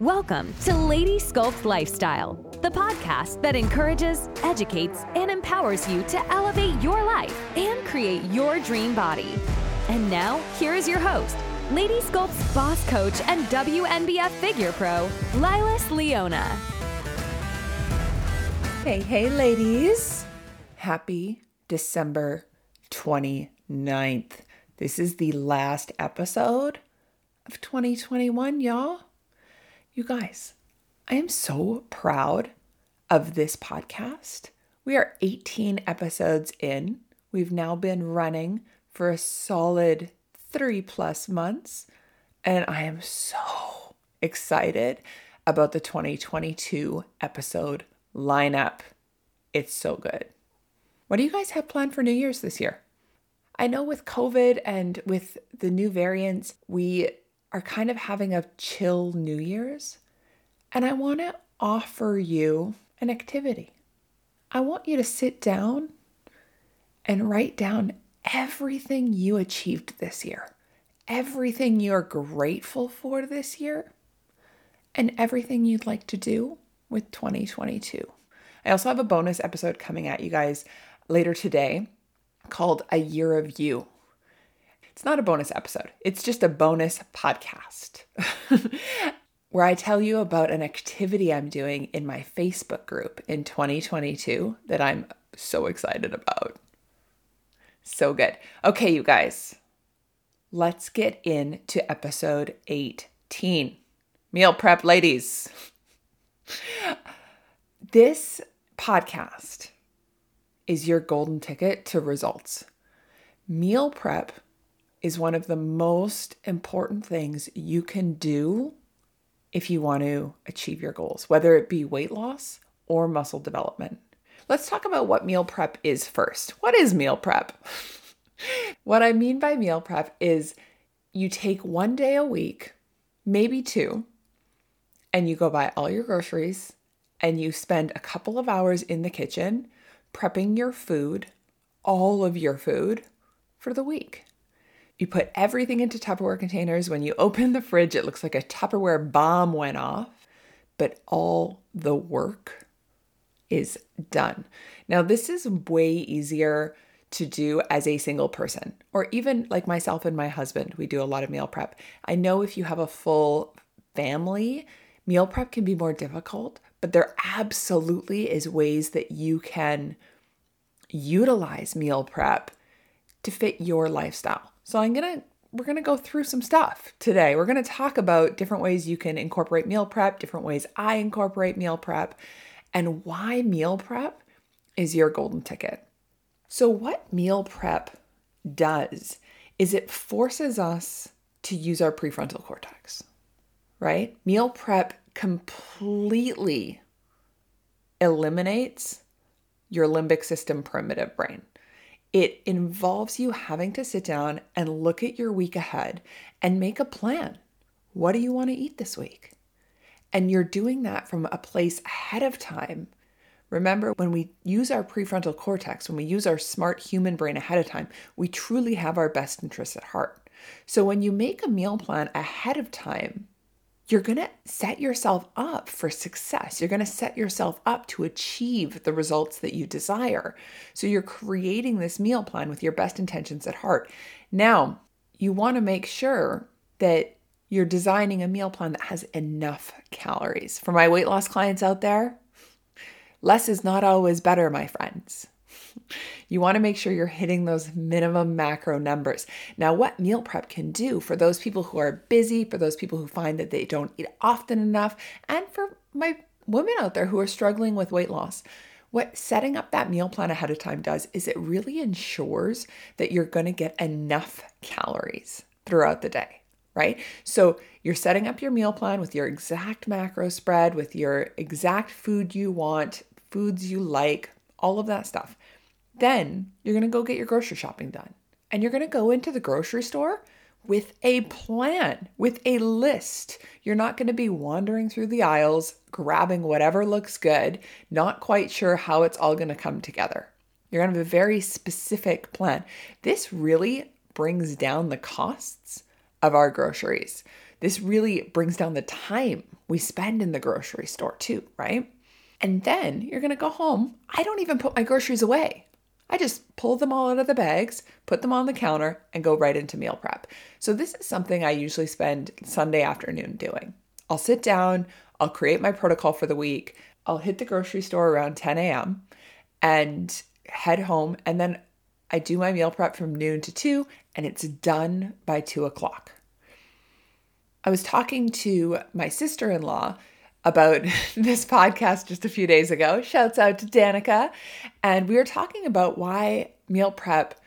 Welcome to Lady Sculpt Lifestyle, the podcast that encourages, educates, and empowers you to elevate your life and create your dream body. And now, here is your host, Lady Sculpt's boss coach and WNBF figure pro, Lilas Leona. Hey, hey, ladies. Happy December 29th. This is the last episode of 2021, y'all. You guys, I am so proud of this podcast. We are 18 episodes in. We've now been running for a solid three plus months, and I am so excited about the 2022 episode lineup. It's so good. What do you guys have planned for New Year's this year? I know with COVID and with the new variants, we are kind of having a chill New Year's, and I want to offer you an activity. I want you to sit down and write down everything you achieved this year, everything you're grateful for this year, and everything you'd like to do with 2022. I also have a bonus episode coming at you guys later today called A Year of You. It's not a bonus episode, it's just a bonus podcast where I tell you about an activity I'm doing in my Facebook group in 2022 that I'm so excited about. So good. Okay, you guys, let's get into episode 18 Meal Prep Ladies. This podcast is your golden ticket to results. Meal prep is one of the most important things you can do if you want to achieve your goals, whether it be weight loss or muscle development. Let's talk about what meal prep is first. What is meal prep? what I mean by meal prep is you take one day a week, maybe two, and you go buy all your groceries and you spend a couple of hours in the kitchen prepping your food, all of your food, for the week. You put everything into Tupperware containers. When you open the fridge, it looks like a Tupperware bomb went off, but all the work is done. Now, this is way easier to do as a single person, or even like myself and my husband, we do a lot of meal prep. I know if you have a full family, meal prep can be more difficult, but there absolutely is ways that you can utilize meal prep to fit your lifestyle. So I'm going to we're going to go through some stuff today. We're going to talk about different ways you can incorporate meal prep, different ways I incorporate meal prep, and why meal prep is your golden ticket. So what meal prep does is it forces us to use our prefrontal cortex. Right? Meal prep completely eliminates your limbic system primitive brain. It involves you having to sit down and look at your week ahead and make a plan. What do you want to eat this week? And you're doing that from a place ahead of time. Remember, when we use our prefrontal cortex, when we use our smart human brain ahead of time, we truly have our best interests at heart. So when you make a meal plan ahead of time, you're going to set yourself up for success. You're going to set yourself up to achieve the results that you desire. So you're creating this meal plan with your best intentions at heart. Now, you want to make sure that you're designing a meal plan that has enough calories. For my weight loss clients out there, less is not always better, my friends. You want to make sure you're hitting those minimum macro numbers. Now, what meal prep can do for those people who are busy, for those people who find that they don't eat often enough, and for my women out there who are struggling with weight loss, what setting up that meal plan ahead of time does is it really ensures that you're going to get enough calories throughout the day, right? So you're setting up your meal plan with your exact macro spread, with your exact food you want, foods you like, all of that stuff. Then you're going to go get your grocery shopping done. And you're going to go into the grocery store with a plan, with a list. You're not going to be wandering through the aisles, grabbing whatever looks good, not quite sure how it's all going to come together. You're going to have a very specific plan. This really brings down the costs of our groceries. this really brings down the time we spend in the grocery store, too, right? And then you're gonna go home. I don't even put my groceries away. I just pull them all out of the bags, put them on the counter, and go right into meal prep. So, this is something I usually spend Sunday afternoon doing. I'll sit down, I'll create my protocol for the week, I'll hit the grocery store around 10 a.m. and head home, and then I do my meal prep from noon to 2, and it's done by 2 o'clock. I was talking to my sister in law about this podcast just a few days ago. Shouts out to Danica. And we were talking about why meal prep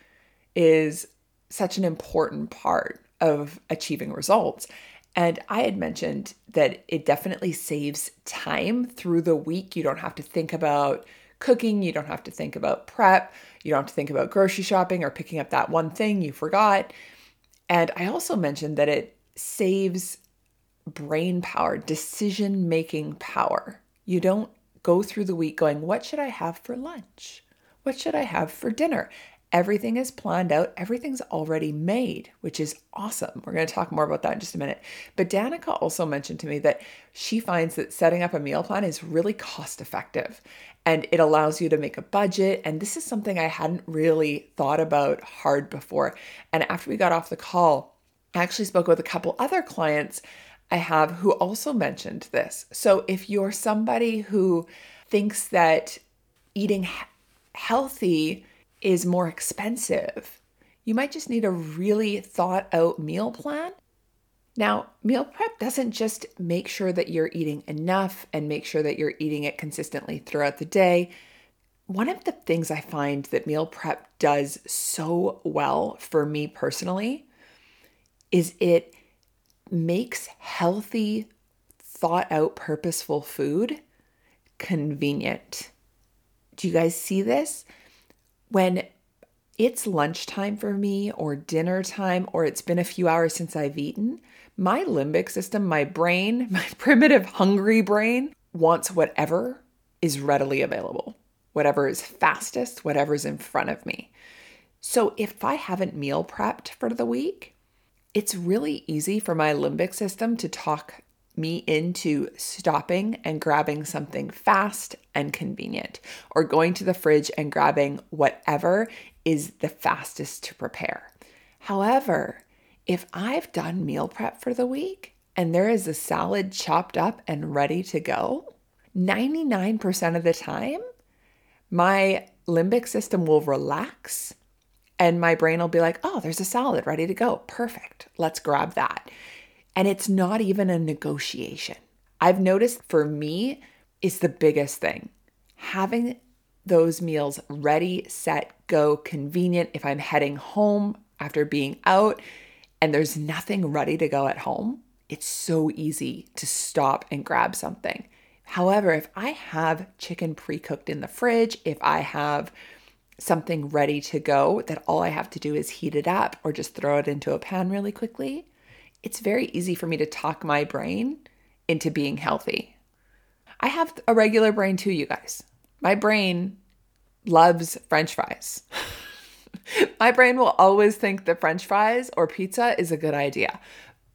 is such an important part of achieving results. And I had mentioned that it definitely saves time through the week. You don't have to think about cooking, you don't have to think about prep, you don't have to think about grocery shopping or picking up that one thing you forgot. And I also mentioned that it saves brain power, decision making power. You don't go through the week going, What should I have for lunch? What should I have for dinner? Everything is planned out, everything's already made, which is awesome. We're going to talk more about that in just a minute. But Danica also mentioned to me that she finds that setting up a meal plan is really cost effective and it allows you to make a budget. And this is something I hadn't really thought about hard before. And after we got off the call, I actually spoke with a couple other clients I have who also mentioned this. So if you're somebody who thinks that eating healthy is more expensive, you might just need a really thought out meal plan. Now, meal prep doesn't just make sure that you're eating enough and make sure that you're eating it consistently throughout the day. One of the things I find that meal prep does so well for me personally is it makes healthy, thought out, purposeful food convenient. Do you guys see this? When it's lunchtime for me, or dinner time, or it's been a few hours since I've eaten, my limbic system, my brain, my primitive, hungry brain wants whatever is readily available, whatever is fastest, whatever's in front of me. So if I haven't meal prepped for the week, it's really easy for my limbic system to talk me into stopping and grabbing something fast and convenient, or going to the fridge and grabbing whatever is the fastest to prepare. However, if I've done meal prep for the week and there is a salad chopped up and ready to go, 99% of the time, my limbic system will relax and my brain will be like, oh, there's a salad ready to go. Perfect. Let's grab that. And it's not even a negotiation. I've noticed for me, it's the biggest thing. Having those meals ready, set, go, convenient. If I'm heading home after being out and there's nothing ready to go at home, it's so easy to stop and grab something. However, if I have chicken pre cooked in the fridge, if I have something ready to go that all I have to do is heat it up or just throw it into a pan really quickly, it's very easy for me to talk my brain into being healthy. I have a regular brain too, you guys. My brain loves french fries. my brain will always think that french fries or pizza is a good idea.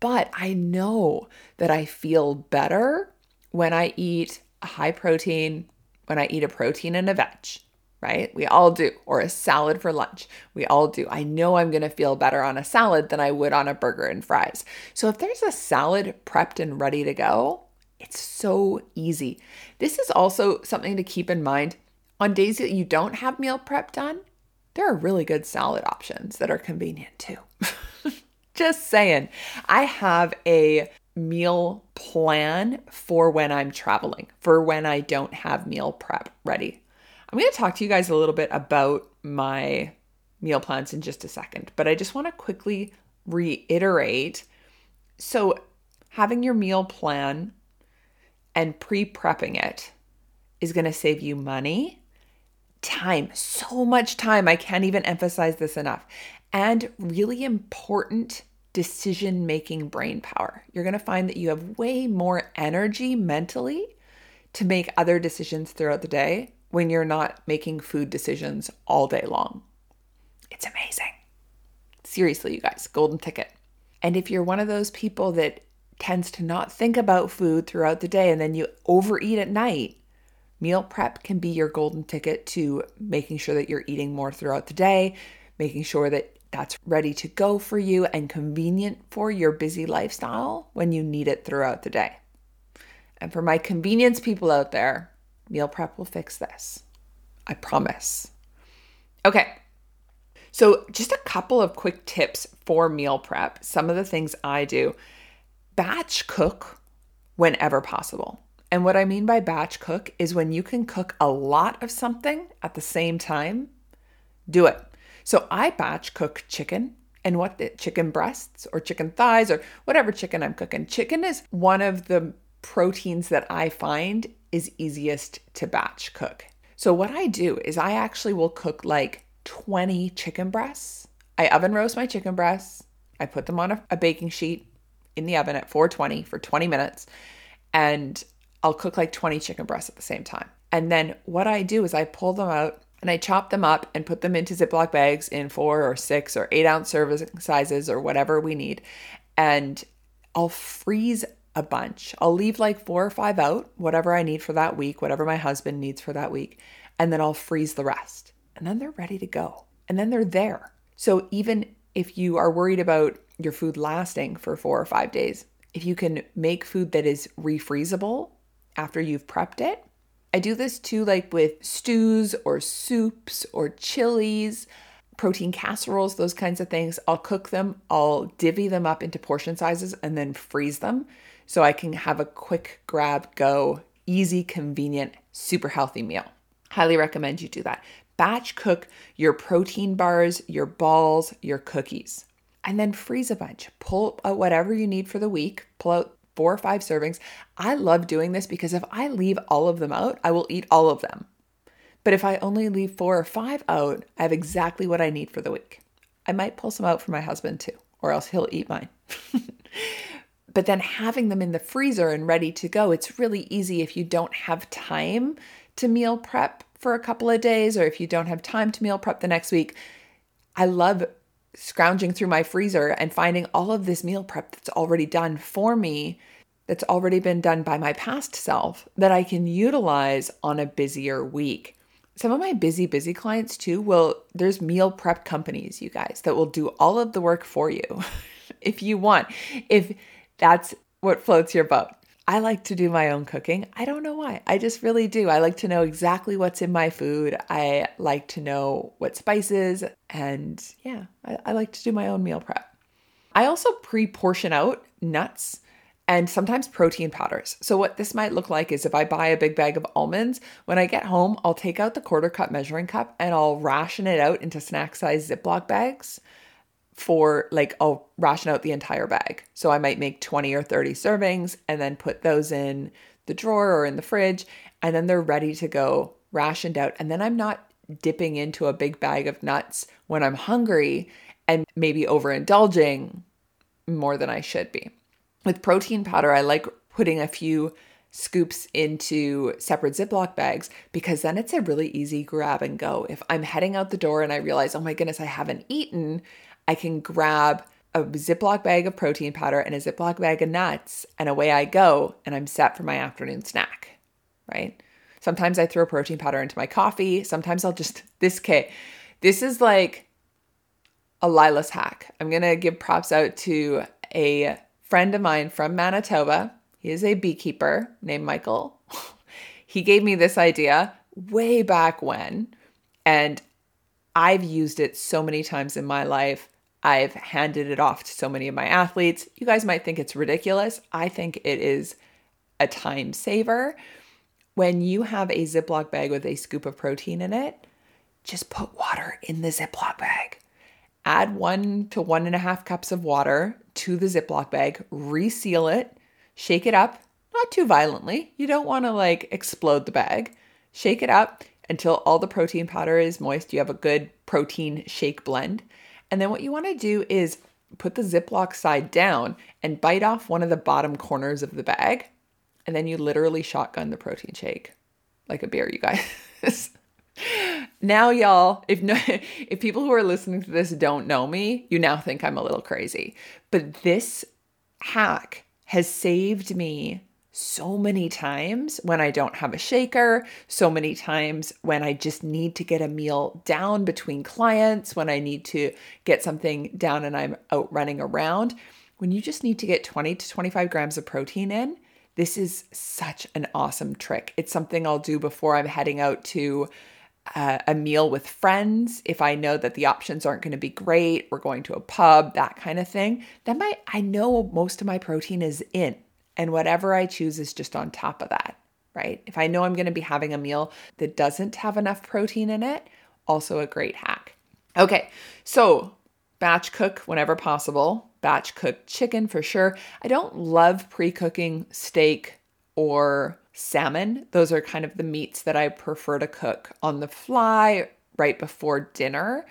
But I know that I feel better when I eat a high protein, when I eat a protein and a veg right? We all do. Or a salad for lunch. We all do. I know I'm going to feel better on a salad than I would on a burger and fries. So if there's a salad prepped and ready to go, it's so easy. This is also something to keep in mind. On days that you don't have meal prep done, there are really good salad options that are convenient too. Just saying. I have a meal plan for when I'm traveling, for when I don't have meal prep ready. I'm going to talk to you guys a little bit about my meal plans in just a second, but I just want to quickly reiterate. So, having your meal plan and pre prepping it is going to save you money, time, so much time. I can't even emphasize this enough. And really important decision making brain power. You're going to find that you have way more energy mentally to make other decisions throughout the day when you're not making food decisions all day long. It's amazing. Seriously, you guys, golden ticket. And if you're one of those people that tends to not think about food throughout the day and then you overeat at night, meal prep can be your golden ticket to making sure that you're eating more throughout the day, making sure that that's ready to go for you and convenient for your busy lifestyle when you need it throughout the day. And for my convenience people out there, meal prep will fix this. I promise. Okay. So, just a couple of quick tips for meal prep. Some of the things I do batch cook whenever possible. And what I mean by batch cook is when you can cook a lot of something at the same time, do it. So I batch cook chicken and what the chicken breasts or chicken thighs or whatever chicken I'm cooking. Chicken is one of the proteins that I find is easiest to batch cook. So what I do is I actually will cook like 20 chicken breasts. I oven roast my chicken breasts. I put them on a, a baking sheet in the oven at 420 for 20 minutes and I'll cook like 20 chicken breasts at the same time. And then what I do is I pull them out and I chop them up and put them into Ziploc bags in four or six or eight ounce serving sizes or whatever we need. And I'll freeze a bunch. I'll leave like four or five out, whatever I need for that week, whatever my husband needs for that week. And then I'll freeze the rest. And then they're ready to go. And then they're there. So even if you are worried about your food lasting for four or five days, if you can make food that is refreezable after you've prepped it, I do this too, like with stews or soups or chilies, protein casseroles, those kinds of things. I'll cook them, I'll divvy them up into portion sizes and then freeze them so I can have a quick grab, go, easy, convenient, super healthy meal. Highly recommend you do that. Batch cook your protein bars, your balls, your cookies, and then freeze a bunch. Pull out whatever you need for the week, pull out four or five servings. I love doing this because if I leave all of them out, I will eat all of them. But if I only leave four or five out, I have exactly what I need for the week. I might pull some out for my husband too, or else he'll eat mine. but then having them in the freezer and ready to go, it's really easy if you don't have time to meal prep for a couple of days or if you don't have time to meal prep the next week. I love scrounging through my freezer and finding all of this meal prep that's already done for me, that's already been done by my past self, that I can utilize on a busier week. Some of my busy, busy clients too will, there's meal prep companies, you guys, that will do all of the work for you if you want, if that's what floats your boat. I like to do my own cooking. I don't know why. I just really do. I like to know exactly what's in my food. I like to know what spices, and yeah, I, I like to do my own meal prep. I also pre portion out nuts and sometimes protein powders. So, what this might look like is if I buy a big bag of almonds, when I get home, I'll take out the quarter cup measuring cup and I'll ration it out into snack size Ziploc bags for like I'll ration out the entire bag. So I might make 20 or 30 servings and then put those in the drawer or in the fridge and then they're ready to go rationed out. And then I'm not dipping into a big bag of nuts when I'm hungry and maybe overindulging more than I should be. With protein powder, I like putting a few scoops into separate Ziploc bags because then it's a really easy grab and go. If I'm heading out the door and I realize, oh my goodness, I haven't eaten, I can grab a Ziploc bag of protein powder and a Ziploc bag of nuts, and away I go, and I'm set for my afternoon snack, right? Sometimes I throw protein powder into my coffee. Sometimes I'll just, this, okay, this is like a Lila's hack. I'm to give props out to a friend of mine from Manitoba. He is a beekeeper named Michael. he gave me this idea way back when, and I've used it so many times in my life. I've handed it off to so many of my athletes. You guys might think it's ridiculous. I think it is a time saver. When you have a Ziploc bag with a scoop of protein in it, just put water in the Ziploc bag. Add one to one and a half cups of water to the Ziploc bag, reseal it, shake it up, not too violently. You don't want to like explode the bag. Shake it up until all the protein powder is moist. You have a good protein shake blend. And then what you want to do is put the Ziploc side down and bite off one of the bottom corners of the bag. And then you literally shotgun the protein shake like a beer, you guys. now y'all if no if people who are listening to this don't know me you now think i'm a little crazy but this hack has saved me so many times when I don't have a shaker, so many times when I just need to get a meal down between clients, when I need to get something down and I'm out running around. When you just need to get 20 to 25 grams of protein in, this is such an awesome trick. It's something I'll do before I'm heading out to uh, a meal with friends. If I know that the options aren't going to be great, we're going to a pub, that kind of thing. Then my I know most of my protein is in and whatever I choose is just on top of that, right? If I know I'm going to be having a meal that doesn't have enough protein in it, also a great hack. Okay, so batch cook whenever possible, batch cook chicken for sure. I don't love pre cooking steak or salmon. Those are kind of the meats that I prefer to cook on the fly right before dinner.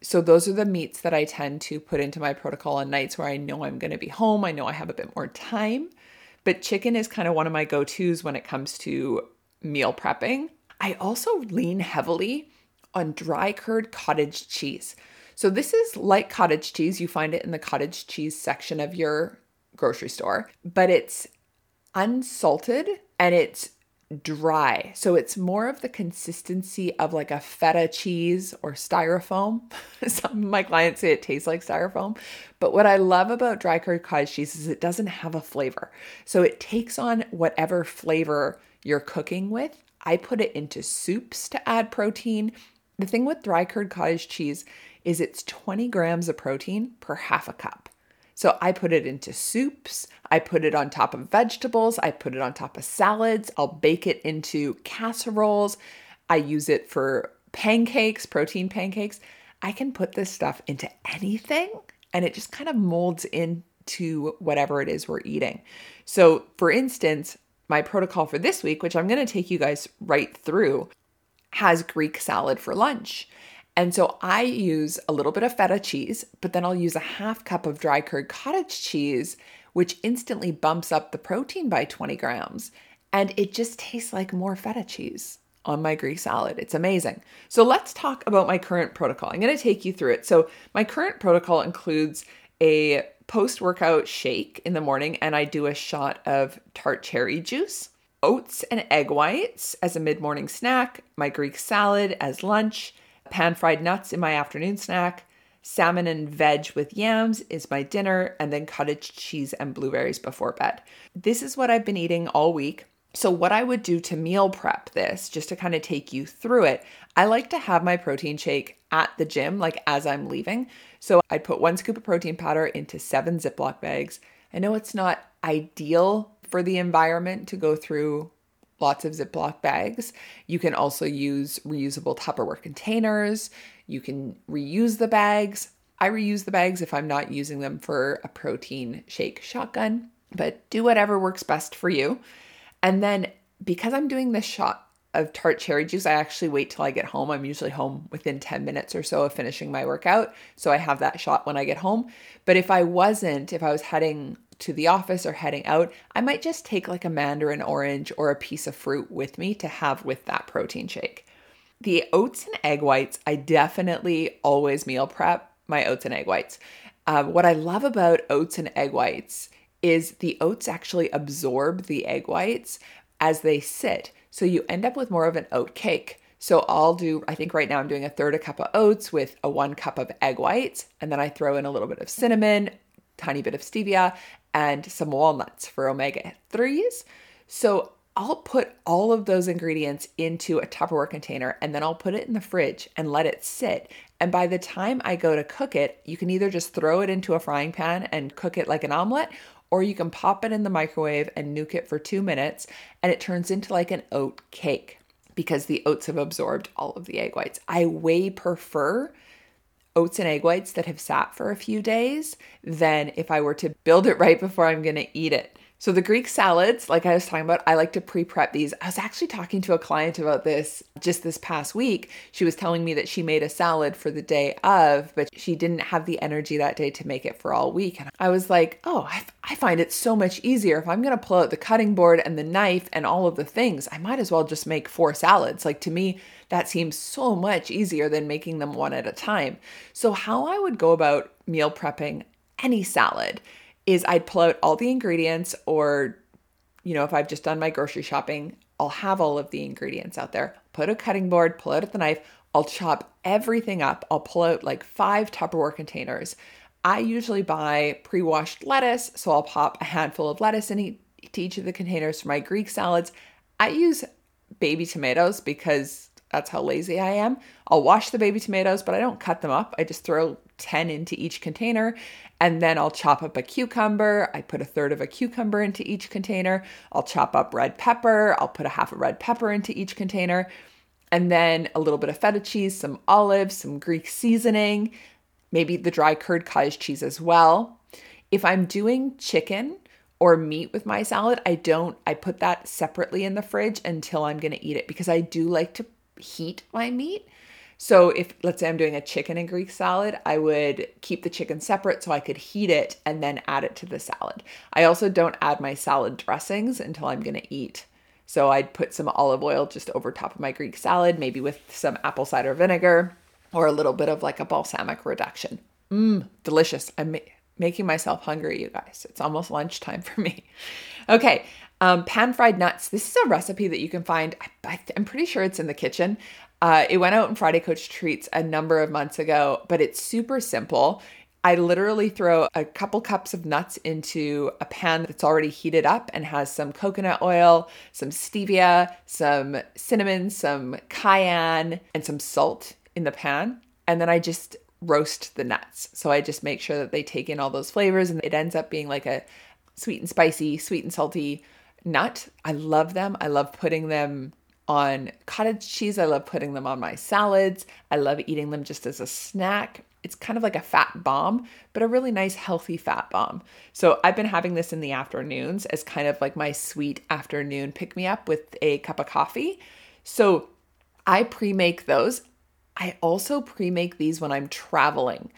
So, those are the meats that I tend to put into my protocol on nights where I know I'm going to be home. I know I have a bit more time. But chicken is kind of one of my go tos when it comes to meal prepping. I also lean heavily on dry curd cottage cheese. So, this is like cottage cheese. You find it in the cottage cheese section of your grocery store, but it's unsalted and it's dry. So it's more of the consistency of like a feta cheese or styrofoam. Some of my clients say it tastes like styrofoam. But what I love about dry curd cottage cheese is it doesn't have a flavor. So it takes on whatever flavor you're cooking with. I put it into soups to add protein. The thing with dry curd cottage cheese is it's 20 grams of protein per half a cup. So I put it into soups, I put it on top of vegetables, I put it on top of salads, I'll bake it into casseroles, I use it for pancakes, protein pancakes. I can put this stuff into anything and it just kind of molds into whatever it is we're eating. So, for instance, my protocol for this week, which I'm going to take you guys right through, has Greek salad for lunch. And so I use a little bit of feta cheese, but then I'll use a half cup of dry curd cottage cheese, which instantly bumps up the protein by 20 grams. And it just tastes like more feta cheese on my Greek salad. It's amazing. So let's talk about my current protocol. I'm going to take you through it. So, my current protocol includes a post workout shake in the morning, and I do a shot of tart cherry juice, oats and egg whites as a mid morning snack, my Greek salad as lunch pan fried nuts in my afternoon snack, salmon and veg with yams is my dinner, and then cottage cheese and blueberries before bed. This is what I've been eating all week. So, what I would do to meal prep this, just to kind of take you through it, I like to have my protein shake at the gym, like as I'm leaving. So, I'd put one scoop of protein powder into seven Ziploc bags. I know it's not ideal for the environment to go through lots of Ziploc bags. You can also use reusable Tupperware containers. You can reuse the bags. I reuse the bags if I'm not using them for a protein shake shotgun, but do whatever works best for you. And then because I'm doing this shot of tart cherry juice, I actually wait till I get home. I'm usually home within 10 minutes or so of finishing my workout. So I have that shot when I get home. But if I wasn't, if I was heading to the office or heading out, I might just take like a mandarin orange or a piece of fruit with me to have with that protein shake. The oats and egg whites, I definitely always meal prep my oats and egg whites. Uh, what I love about oats and egg whites is the oats actually absorb the egg whites as they sit. So you end up with more of an oat cake. So I'll do, I think right now I'm doing a third a cup of oats with a one cup of egg whites, and then I throw in a little bit of cinnamon, tiny bit of stevia, and some walnuts for omega 3s. So I'll put all of those ingredients into a Tupperware container and then I'll put it in the fridge and let it sit. And by the time I go to cook it, you can either just throw it into a frying pan and cook it like an omelet, or you can pop it in the microwave and nuke it for two minutes and it turns into like an oat cake because the oats have absorbed all of the egg whites. I way prefer oats and egg whites that have sat for a few days than if I were to build it right before I'm going to eat it. So the Greek salads, like I was talking about, I like to pre-prep these. I was actually talking to a client about this just this past week. She was telling me that she made a salad for the day of, but she didn't have the energy that day to make it for all week. And I was like, oh, I, I find it so much easier if I'm going to pull out the cutting board and the knife and all of the things. I might as well just make four salads. Like to me, that seems so much easier than making them one at a time. So how I would go about meal prepping any salad is I'd pull out all the ingredients, or, you know, if I've just done my grocery shopping, I'll have all of the ingredients out there. Put a cutting board, pull out the knife. I'll chop everything up. I'll pull out like five Tupperware containers. I usually buy pre washed lettuce, so I'll pop a handful of lettuce in each of the containers for my Greek salads. I use baby tomatoes because that's how lazy I am. I'll wash the baby tomatoes, but I don't cut them up. I just throw 10 into each container and then I'll chop up a cucumber. I put a third of a cucumber into each container. I'll chop up red pepper. I'll put a half a red pepper into each container. And then a little bit of feta cheese, some olives, some Greek seasoning, maybe the dry curd cottage cheese as well. If I'm doing chicken or meat with my salad, I don't, I put that separately in the fridge until I'm to eat it because I do like to heat my meat. So if let's say I'm doing a chicken and Greek salad, I would keep the chicken separate so I could heat it and then add it to the salad. I also don't add my salad dressings until I'm going to eat. So I'd put some olive oil just over top of my Greek salad, maybe with some apple cider vinegar or a little bit of like a balsamic reduction. Mmm, delicious. I'm ma- making myself hungry, you guys. It's almost lunchtime for me. Okay, um, pan fried nuts. This is a recipe that you can find. I, am pretty sure it's in the kitchen. Uh, it went out in Friday Coach Treats a number of months ago, but it's super simple. I literally throw a couple cups of nuts into a pan that's already heated up and has some coconut oil, some stevia, some cinnamon, some cayenne, and some salt in the pan. And then I just roast the nuts. So I just make sure that they take in all those flavors and it ends up being like a sweet and spicy, sweet and salty nut. I love them. I love putting them on cottage cheese. I love putting them on my salads. I love eating them just as a snack. It's kind of like a fat bomb, but a really nice, healthy fat bomb. So I've been having this in the afternoons as kind of like my sweet afternoon pick me up with a cup of coffee. So I pre make those. I also pre make these when I'm traveling.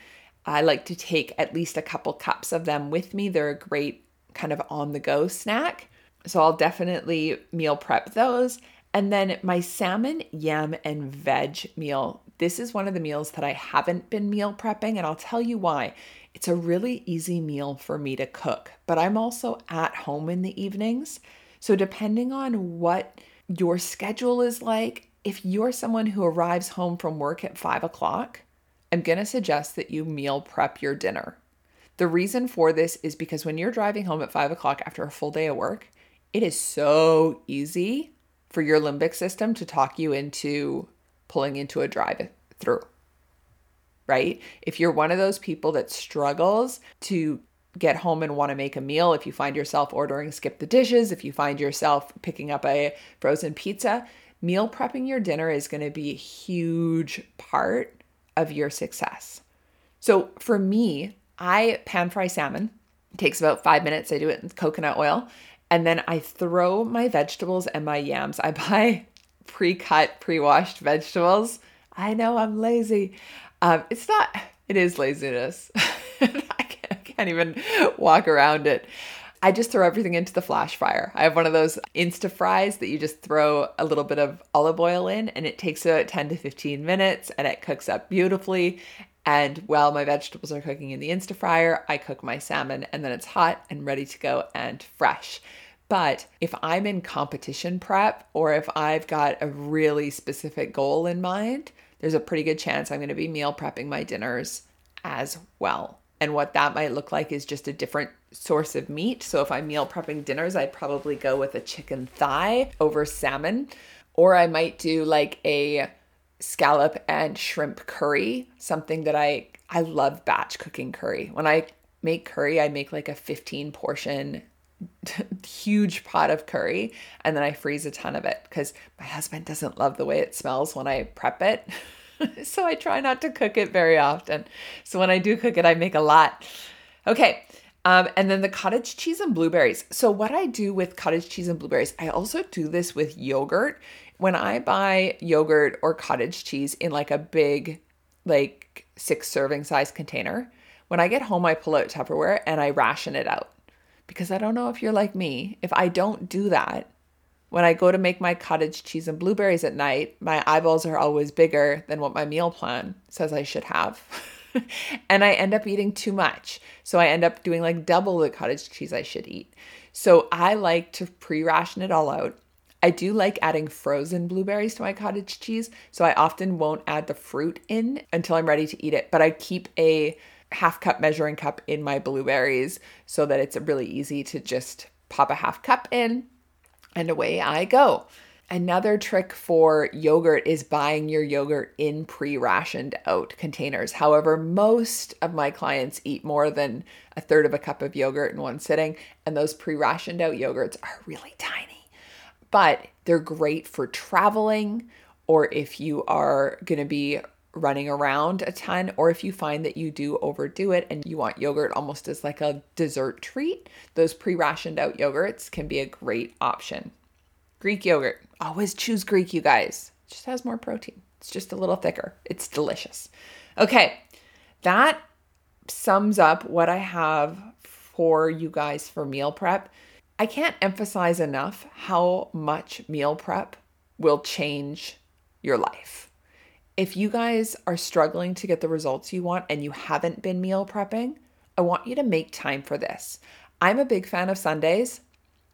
I like to take at least a couple cups of them with me. They're a great kind of on the go snack. So I'll definitely meal prep those. And then my salmon, yam, and veg meal. This is one of the meals that I haven't been meal prepping, and I'll tell you why. It's a really easy meal for me to cook, but I'm also at home in the evenings. So, depending on what your schedule is like, if you're someone who arrives home from work at five o'clock, I'm to suggest that you meal prep your dinner. The reason for this is because when you're driving home at five o'clock after a full day of work, it is so easy for your limbic system to talk you into pulling into a drive through. Right? If you're one of those people that struggles to get home and want to make a meal, if you find yourself ordering SkipTheDishes, if you find yourself picking up a frozen pizza, meal prepping your dinner is going to be a huge part of your success. So for me, I pan fry salmon. It takes about five minutes. I do it in coconut oil. And then I throw my vegetables and my yams. I buy pre cut, pre washed vegetables. I know I'm lazy. Um, it's not, it is laziness. I, can't, I can't even walk around it. I just throw everything into the flash fryer. I have one of those Insta fries that you just throw a little bit of olive oil in, and it takes about 10 to 15 minutes and it cooks up beautifully. And while my vegetables are cooking in the Insta fryer, I cook my salmon and then it's hot and ready to go and fresh. But if I'm in competition prep or if I've got a really specific goal in mind, there's a pretty good chance I'm going to be meal prepping my dinners as well. And what that might look like is just a different source of meat. So if I'm meal prepping dinners, I'd probably go with a chicken thigh over salmon. Or I might do like a scallop and shrimp curry, something that I I love batch cooking curry. When I make curry, I make like a 15 portion huge pot of curry and then I freeze a ton of it because my husband doesn't love the way it smells when I prep it. so I try not to cook it very often. So when I do cook it, I make a lot. Okay. Um, and then the cottage cheese and blueberries. So, what I do with cottage cheese and blueberries, I also do this with yogurt. When I buy yogurt or cottage cheese in like a big, like six serving size container, when I get home, I pull out Tupperware and I ration it out because I don't know if you're like me. If I don't do that, when I go to make my cottage cheese and blueberries at night, my eyeballs are always bigger than what my meal plan says I should have. and I end up eating too much. So I end up doing like double the cottage cheese I should eat. So I like to pre ration it all out. I do like adding frozen blueberries to my cottage cheese, so I often won't add the fruit in until I'm ready to eat it, but I keep a half cup measuring cup in my blueberries so that it's really easy to just pop a half cup in and away I go. Another trick for yogurt is buying your yogurt in pre rationed out containers. However, most of my clients eat more than a third of a cup of yogurt in one sitting, and those pre rationed out yogurts are really tiny. But they're great for traveling, or if you are going to be running around a ton, or if you find that you do overdo it and you want yogurt almost as like a dessert treat, those pre rationed out yogurts can be a great option. Greek yogurt. Always choose Greek, you guys. It just has more protein. It's just a little thicker. It's delicious. Okay, that sums up what I have for you guys for meal prep. I can't emphasize enough how much meal prep will change your life. If you guys are struggling to get the results you want and you haven't been meal prepping, I want you to make time for this. I'm a big fan of Sundays.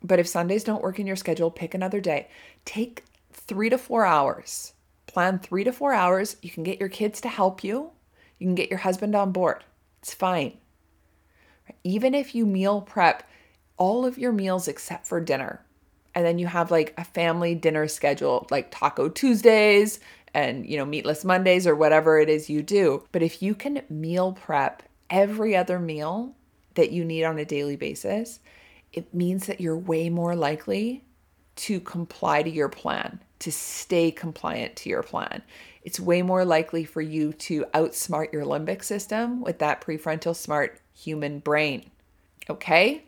But if Sundays don't work in your schedule, pick another day. Take three to four hours. Plan three to four hours. You can get your kids to help you. You can get your husband on board. It's fine. Even if you meal prep all of your meals except for dinner, and then you have like a family dinner schedule, like Taco Tuesdays and, you know, Meatless Mondays or whatever it is you do. But if you can meal prep every other meal that you need on a daily basis, it means that you're way more likely to comply to your plan, to stay compliant to your plan. It's way more likely for you to outsmart your limbic system with that prefrontal smart human brain. Okay,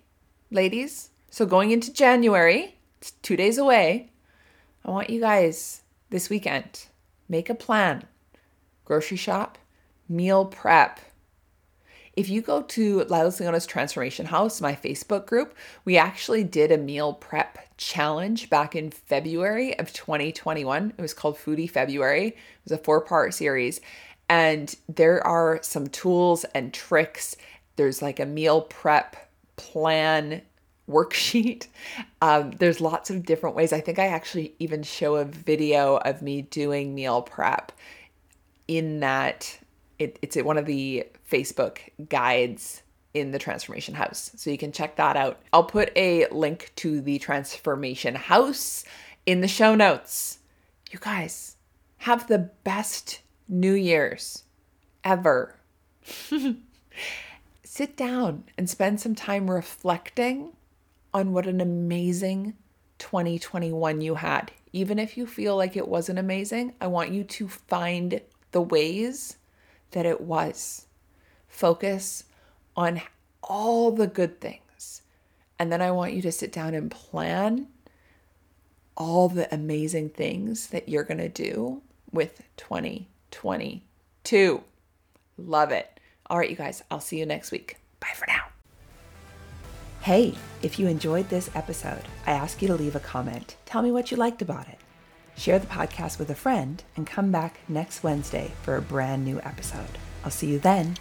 ladies? So going into January, it's two days away. I want you guys this weekend make a plan, grocery shop, meal prep, if you go to Lila Leona's Transformation House, my Facebook group, we actually did a meal prep challenge back in February of 2021. It was called Foodie February. It was a four part series. And there are some tools and tricks. There's like a meal prep plan worksheet. Um, there's lots of different ways. I think I actually even show a video of me doing meal prep in that it, it's one of the Facebook guides in the Transformation House. So you can check that out. I'll put a link to the Transformation House in the show notes. You guys have the best New Year's ever. Sit down and spend some time reflecting on what an amazing 2021 you had. Even if you feel like it wasn't amazing, I want you to find the ways that it was. Focus on all the good things. And then I want you to sit down and plan all the amazing things that you're going to do with 2022. Love it. All right, you guys, I'll see you next week. Bye for now. Hey, if you enjoyed this episode, I ask you to leave a comment. Tell me what you liked about it. Share the podcast with a friend and come back next Wednesday for a brand new episode. I'll see you then.